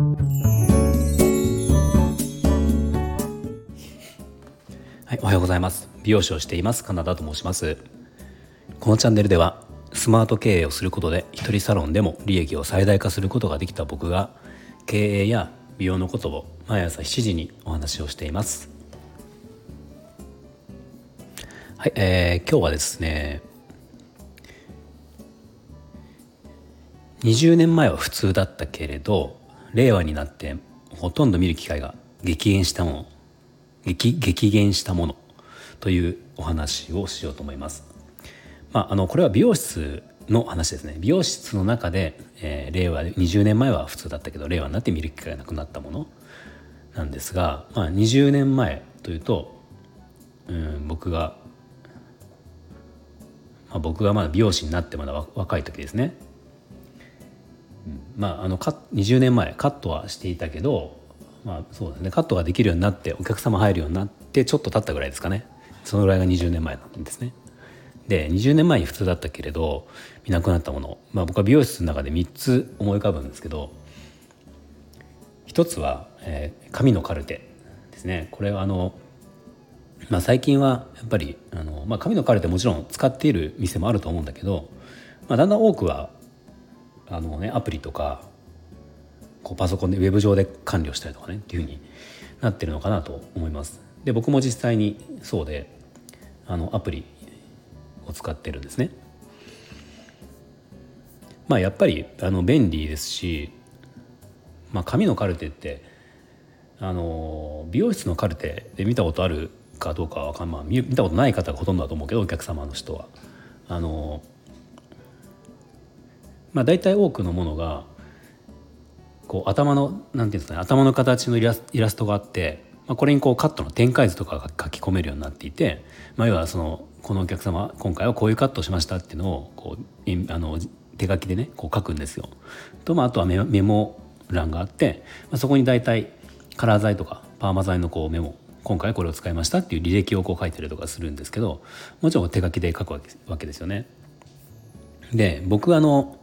はい、おはようございます。美容師をしていますカナダと申します。このチャンネルではスマート経営をすることで一人サロンでも利益を最大化することができた僕が経営や美容のことを毎朝7時にお話をしています。はい、えー、今日はですね20年前は普通だったけれど令和になってほとんど見る機会が激減したもの激激減したものというお話をしようと思います。まあ、あのこれは美容室の話ですね美容室の中で、えー、令和20年前は普通だったけど令和になって見る機会がなくなったものなんですが、まあ、20年前というと、うん、僕が、まあ、僕がまだ美容師になってまだ若い時ですね、まああのか20年前カットはしていたけど、まあ、そうですね。カットができるようになってお客様入るようになってちょっと経ったぐらいですかね。そのぐらいが20年前なんですね。で20年前に普通だったけれど見なくなったもの、まあ、僕は美容室の中で3つ思い浮かぶんですけど一つは、えー、紙のカルテですね。これはあの、まあ、最近はやっぱりあの、まあ、紙のカルテもちろん使っている店もあると思うんだけど、まあ、だんだん多くはあの、ね、アプリとかこうパソコンでウェブ上で管理をしたりとかねっていうふうになってるのかなと思います。で僕も実際にそうであのアプリを使ってるんですね。まあやっぱりあの便利ですし、まあ、紙のカルテってあの美容室のカルテで見たことあるかどうかはかん、まあ、見たことない方がほとんどだと思うけどお客様の人は。あのまあ、大体多くのものがこう頭のなんていうんですかね頭の形のイラストがあって、まあ、これにこうカットの展開図とかが書き込めるようになっていて、まあ、要はそのこのお客様今回はこういうカットをしましたっていうのをこうあの手書きでねこう書くんですよ。と、まあ、あとはメメモ欄があって、まあ、そこに大体カラー剤とかパーマ剤のこうメモ今回これを使いましたっていう履歴をこう書いてるとかするんですけどもちろん手書きで書くわけですよね。で僕あの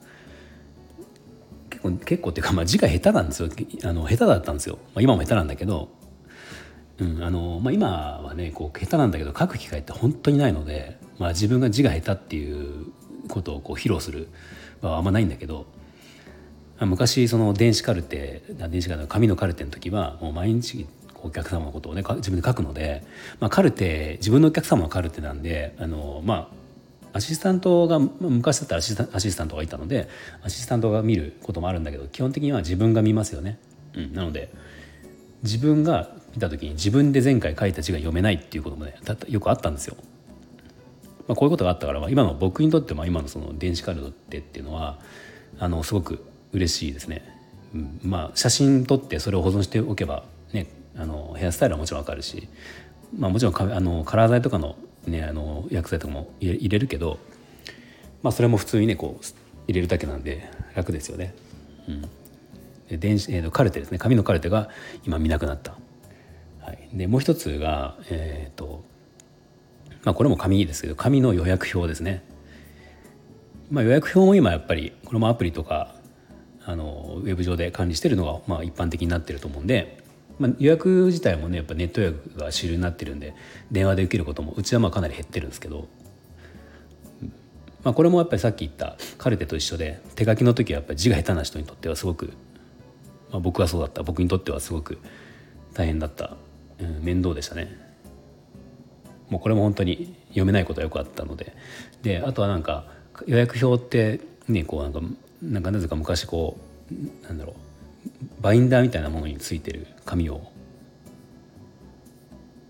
結構結構っていうか、まあ、字が下手なんですよ。あの下手だったんですよ、まあ、今も下手なんだけど。うんあのまあ、今はねこう下手なんだけど書く機会って本当にないので、まあ、自分が字が下手っていうことをこう披露する場はあんまないんだけど昔その電子カルテ電子カルテ紙のカルテの時はもう毎日お客様のことをね自分で書くので、まあ、カルテ自分のお客様のカルテなんであのまあアシスタントが昔だったらアシスタントがいたのでアシスタントが見ることもあるんだけど基本的には自分が見ますよね。うん、なので自分が見た時に自分で前回書いた字が読めないっていうこともねよくあったんですよ。まあ、こういうことがあったから、まあ、今の僕にとっても今のその電子カルテってっていうのはあのすごく嬉しいですね。うん、まあ写真撮ってそれを保存しておけばねあのヘアスタイルはもちろんわかるし、まあ、もちろんあのカラー剤とかの,、ね、あの薬剤とかも入れるけど、まあ、それも普通にねこう入れるだけなんで楽ですよね。うん電子、えー、とカルテですね紙のカルテが今見なくなった。はい、でもう一つが、えーとまあ、これも紙ですけど紙の予約表ですね。まあ、予約表も今やっぱりこれもアプリとかあのウェブ上で管理してるのがまあ一般的になってると思うんで、まあ、予約自体もねやっぱネット予約が主流になってるんで電話で受けることもうちはまあかなり減ってるんですけど、まあ、これもやっぱりさっき言ったカルテと一緒で手書きの時はやっぱり字が下手な人にとってはすごくまあ、僕はそうだった。僕にとってはすごく大変だった、うん、面倒でしたね。もうこれも本当に読めないことはよくあったので。であとはなんか予約表ってねこうなんかなんかなぜか昔こうなんだろうバインダーみたいなものについてる紙を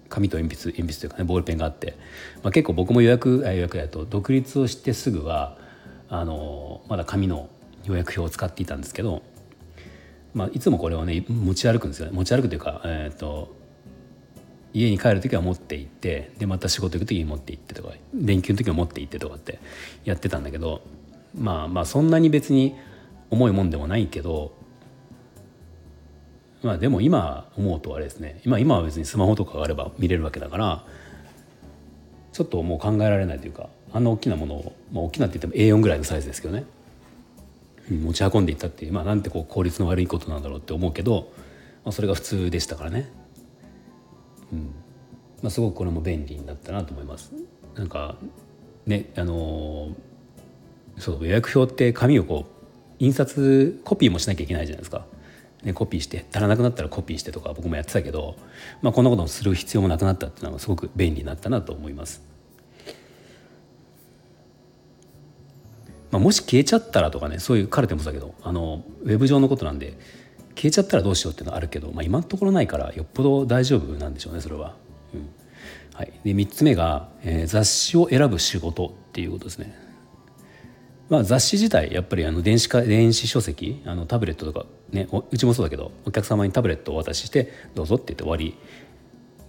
紙と鉛筆鉛筆というかねボールペンがあって、まあ、結構僕も予約予約だと独立をしてすぐはあのまだ紙の予約表を使っていたんですけどまあ、いつもこれをね持ち歩くんですよね。持ち歩くというか、えーと、家に帰る時は持って行ってでまた仕事行く時に持って行ってとか連休の時は持って行ってとかってやってたんだけどまあまあそんなに別に重いもんでもないけどまあでも今思うとあれですね今今は別にスマホとかがあれば見れるわけだからちょっともう考えられないというかあんな大きなものを、まあ、大きなって言っても A4 ぐらいのサイズですけどね持ち運んでいったっていう、まあ、なんてこう効率の悪いことなんだろうって思うけど、まあ、それが普通でしたからね、うんまあ、すごくこれも便利になったなと思います。なんかねあのー、そう予約表って紙をこう印刷コピーもしなきゃいけないじゃないですか。ね、コピーして足らなくなったらコピーしてとか僕もやってたけど、まあ、こんなことをする必要もなくなったっていうのはすごく便利になったなと思います。まあ、もし消えちゃったらとかねそういうカルテもそうだけどあのウェブ上のことなんで消えちゃったらどうしようっていうのはあるけど、まあ、今のところないからよっぽど大丈夫なんでしょうねそれは。うんはい、で3つ目が、えー、雑誌を選ぶ仕事っていうことですね。まあ、雑誌自体やっぱりあの電子化電子書籍あのタブレットとかねうちもそうだけどお客様にタブレットをお渡ししてどうぞって言って終わり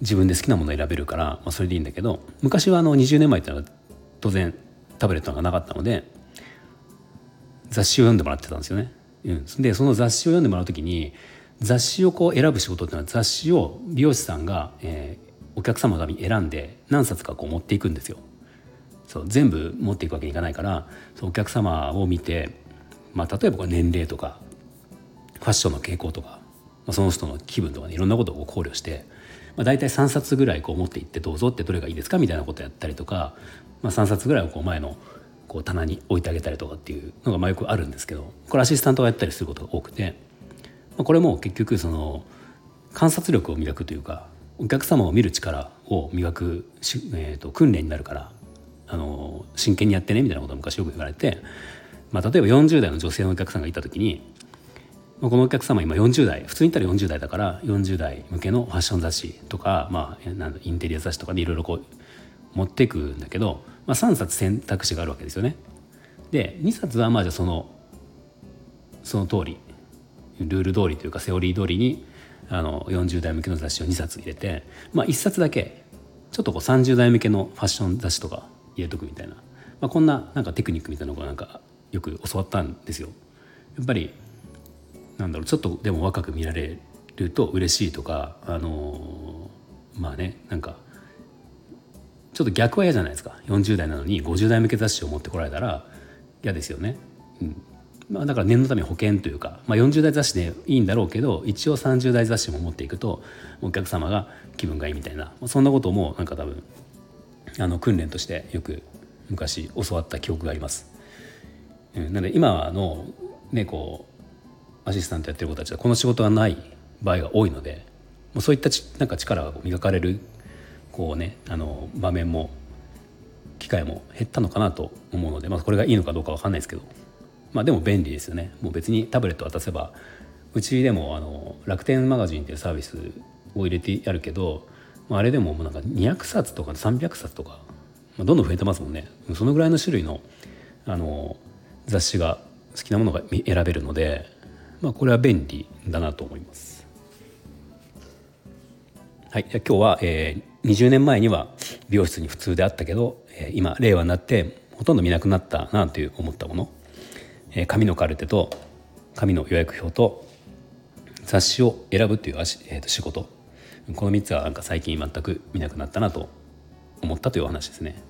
自分で好きなものを選べるから、まあ、それでいいんだけど昔はあの20年前ってのは当然タブレットがなかったので雑誌を読んでもらってたんですよね。うん、でその雑誌を読んでもらう時に雑誌をこう選ぶ仕事っていうのは雑誌を美容師さんが、えー、お客様が選んで何冊かこう持っていくんですよ。そう全部持っていくわけにいかないからそうお客様を見て、まあ、例えば年齢とかファッションの傾向とか、まあ、その人の気分とかねいろんなことを考慮して、まあ、大体3冊ぐらいこう持っていってどうぞってどれがいいですかみたいなことをやったりとか、まあ、3冊ぐらいをこう前のこう棚に置いてあげたりとかっていうのがまあよくあるんですけどこれアシスタントがやったりすることが多くて、まあ、これも結局その観察力を磨くというかお客様を見る力を磨くえーと訓練になるからあの真剣にやってねみたいなことを昔よく言われて、まあ、例えば40代の女性のお客さんがいた時に、まあ、このお客様今40代普通に言ったら40代だから40代向けのファッション雑誌とか、まあ、なんインテリア雑誌とかでいろいろこう持っていくんだけど、まあ、3冊選択肢があるわけですよね。で2冊はまあじゃあそのその通りルール通りというかセオリー通りにあの40代向けの雑誌を2冊入れて、まあ、1冊だけちょっとこう30代向けのファッション雑誌とか入れとくみたいな、まあ、こんななんかテクニックみたいなのがなんかよく教わったんですよ。やっぱりなんだろうちょっとでも若く見られると嬉しいとかあのー、まあねなんかちょっと逆は嫌じゃないですか40代なのに50代向け雑誌を持ってこられたら嫌ですよね。うんまあ、だから念のため保険というか、まあ、40代雑誌でいいんだろうけど一応30代雑誌も持っていくとお客様が気分がいいみたいな、そんなこともなんか多分あの訓練としてよく昔教わった記憶があります。うんなので今のねこうアシスタントやってる子たちはこの仕事がない場合が多いのでもうそういったちなんか力が磨かれるこうねあの場面も機会も減ったのかなと思うので、まあ、これがいいのかどうか分かんないですけど、まあ、でも便利ですよねもう別にタブレット渡せばうちでもあの楽天マガジンっていうサービスを入れてやるけどあれでももうなんか200冊とか300冊とか、まあ、どんどん増えてますもんね。そのぐらいの種類のあの雑誌が好きなものが選べるので、まあ、これは便利だなと思います。はい、今日は、えー、20年前には美容室に普通であったけど、えー、今令和になってほとんど見なくなったなという思ったもの、えー、紙のカルテと紙の予約表と雑誌を選ぶという、えー、と仕事。この3つはなんか最近全く見なくなったなと思ったというお話ですね。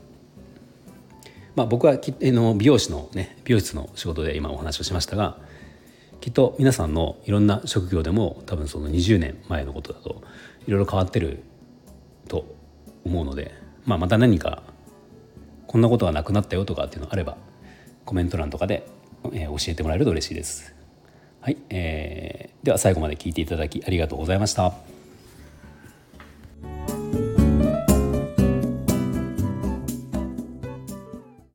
まあ、僕はきの美容師のね美容室の仕事で今お話をしましたがきっと皆さんのいろんな職業でも多分その20年前のことだといろいろ変わってると思うので、まあ、また何かこんなことがなくなったよとかっていうのがあればコメント欄とかで、えー、教えてもらえると嬉しいです。はい、えー、では最後まで聞いていただきありがとうございました。